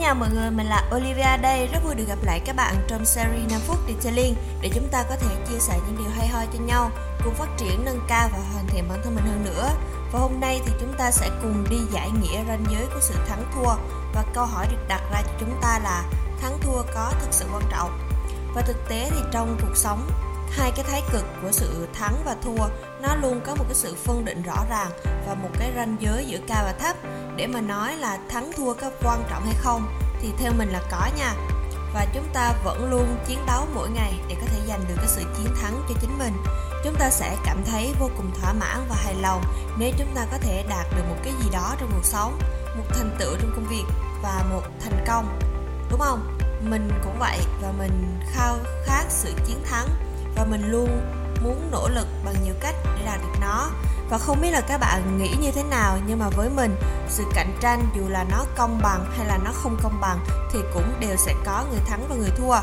chào mọi người, mình là Olivia đây, rất vui được gặp lại các bạn trong series 5 phút Detailing để chúng ta có thể chia sẻ những điều hay ho cho nhau, cùng phát triển, nâng cao và hoàn thiện bản thân mình hơn nữa. Và hôm nay thì chúng ta sẽ cùng đi giải nghĩa ranh giới của sự thắng thua và câu hỏi được đặt ra cho chúng ta là thắng thua có thực sự quan trọng? Và thực tế thì trong cuộc sống hai cái thái cực của sự thắng và thua nó luôn có một cái sự phân định rõ ràng và một cái ranh giới giữa cao và thấp để mà nói là thắng thua có quan trọng hay không, thì theo mình là có nha. Và chúng ta vẫn luôn chiến đấu mỗi ngày để có thể giành được cái sự chiến thắng cho chính mình. Chúng ta sẽ cảm thấy vô cùng thỏa mãn và hài lòng nếu chúng ta có thể đạt được một cái gì đó trong cuộc sống, một thành tựu trong công việc và một thành công. Đúng không? Mình cũng vậy và mình khao khát sự chiến thắng và mình luôn muốn nỗ lực bằng nhiều cách để đạt được nó. Và không biết là các bạn nghĩ như thế nào nhưng mà với mình sự cạnh tranh dù là nó công bằng hay là nó không công bằng thì cũng đều sẽ có người thắng và người thua.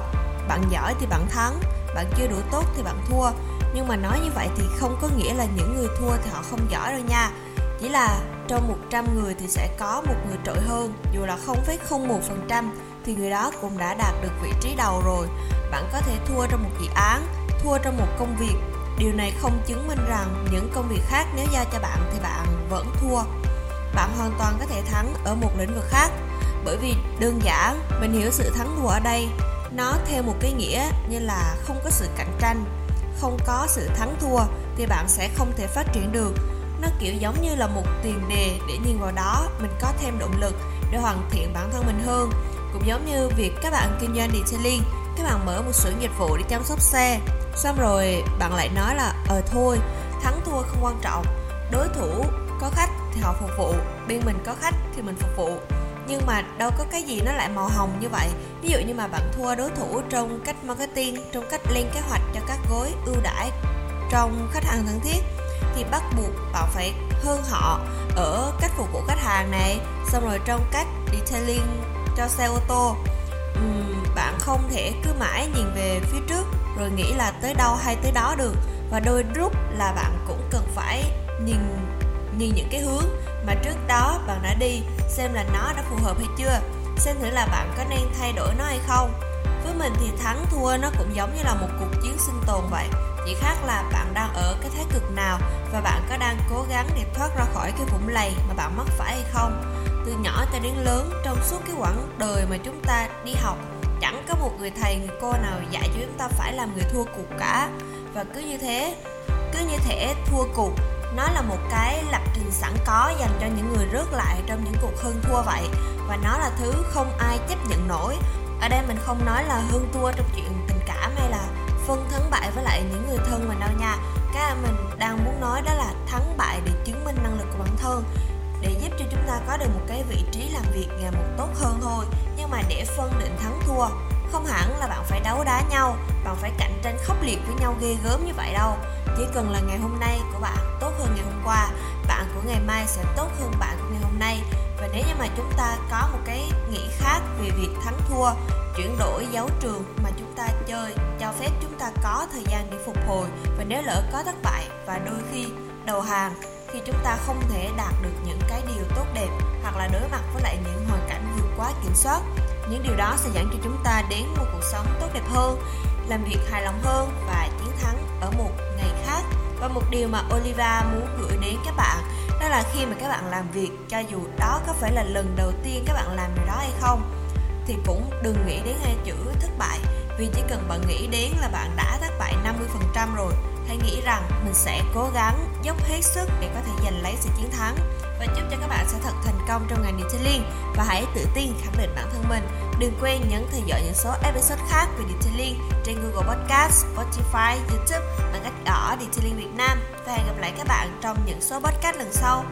Bạn giỏi thì bạn thắng bạn chưa đủ tốt thì bạn thua. Nhưng mà nói như vậy thì không có nghĩa là những người thua thì họ không giỏi đâu nha. Chỉ là trong 100 người thì sẽ có một người trội hơn. Dù là 0,01% thì người đó cũng đã đạt được vị trí đầu rồi. Bạn có thể thua trong một dự án thua trong một công việc. Điều này không chứng minh rằng những công việc khác nếu giao cho bạn thì bạn vẫn thua. Bạn hoàn toàn có thể thắng ở một lĩnh vực khác. Bởi vì đơn giản, mình hiểu sự thắng thua ở đây. Nó theo một cái nghĩa như là không có sự cạnh tranh, không có sự thắng thua thì bạn sẽ không thể phát triển được. Nó kiểu giống như là một tiền đề để nhìn vào đó, mình có thêm động lực để hoàn thiện bản thân mình hơn. Cũng giống như việc các bạn kinh doanh detailing các bạn mở một xưởng dịch vụ để chăm sóc xe xong rồi bạn lại nói là ờ thôi, thắng thua không quan trọng. Đối thủ có khách thì họ phục vụ, bên mình có khách thì mình phục vụ. Nhưng mà đâu có cái gì nó lại màu hồng như vậy. Ví dụ như mà bạn thua đối thủ trong cách marketing, trong cách lên kế hoạch cho các gối ưu đãi trong khách hàng thân thiết, thì bắt buộc bạn phải hơn họ ở cách phục vụ khách hàng này. Xong rồi trong cách detailing cho xe ô tô uhm, bạn không thể cứ mãi nhìn về phía trước rồi nghĩ là tới đâu hay tới đó được. Và đôi lúc là bạn cũng cần phải nhìn nhìn những cái hướng mà trước đó bạn đã đi xem là nó đã phù hợp hay chưa xem thử là bạn có nên thay đổi nó hay không. Với mình thì thắng thua nó cũng giống như là một cuộc chiến sinh tồn vậy. Chỉ khác là bạn đang ở cái thái cực nào và bạn có đang cố gắng để thoát ra khỏi cái vũng lầy mà bạn mắc phải hay không từ nhỏ cho đến lớn, trong suốt cái quãng đời mà chúng ta đi học, chẳng có một người thầy, người cô nào dạy cho chúng ta phải làm người thua cuộc cả. Và cứ như thế, cứ như thể thua cuộc, nó là một cái lập trình sẵn có dành cho những người rớt lại trong những cuộc hơn thua vậy. Và nó là thứ không ai chấp nhận nổi. Ở đây mình không nói là hơn thua trong chuyện tình cảm hay là phân thắng bại với lại những người thân mình đâu nha. Cái mình đang muốn nói đó là thắng bại để chứng minh năng lực của bản thân, để giúp cho chúng ta có được việc ngày một tốt hơn thôi, nhưng mà để phân định thắng thua, không hẳn là bạn phải đấu đá nhau, bạn phải cạnh tranh khốc liệt với nhau ghê gớm như vậy đâu. Chỉ cần là ngày hôm nay của bạn tốt hơn ngày hôm qua, bạn của ngày mai sẽ tốt hơn bạn của ngày hôm nay. Và nếu như mà chúng ta có một cái nghĩ khác về việc thắng thua, chuyển đổi dấu trường mà chúng ta chơi, cho phép chúng ta có thời gian để phục hồi. Và nếu lỡ có thất bại, và đôi khi đầu hàng khi chúng ta không thể đạt được những cái điều tốt đẹp hoặc là đối mặt với lại những hoàn cảnh vượt quá kiểm soát. Những điều đó sẽ dẫn cho chúng ta đến một cuộc sống tốt đẹp hơn, làm việc hài lòng hơn và chiến thắng ở một ngày khác. Và một điều mà Oliva muốn gửi đến các bạn, đó là khi mà các bạn làm việc, cho dù đó có phải là lần đầu tiên các bạn làm điều đó hay không, thì cũng đừng nghĩ đến hai chữ thất bại vì chỉ cần bạn nghĩ đến là bạn đã thất bại 50% rồi hãy nghĩ rằng mình sẽ cố gắng dốc hết sức để có thể giành lấy sự chiến thắng và chúc cho các bạn sẽ thật thành công trong ngành detailing và hãy tự tin khẳng định bản thân mình. Đừng quên nhấn theo dõi những số episode khác về detailing trên Google Podcast, Spotify, YouTube bằng cách gõ Detailing Việt Nam và hẹn gặp lại các bạn trong những số podcast lần sau.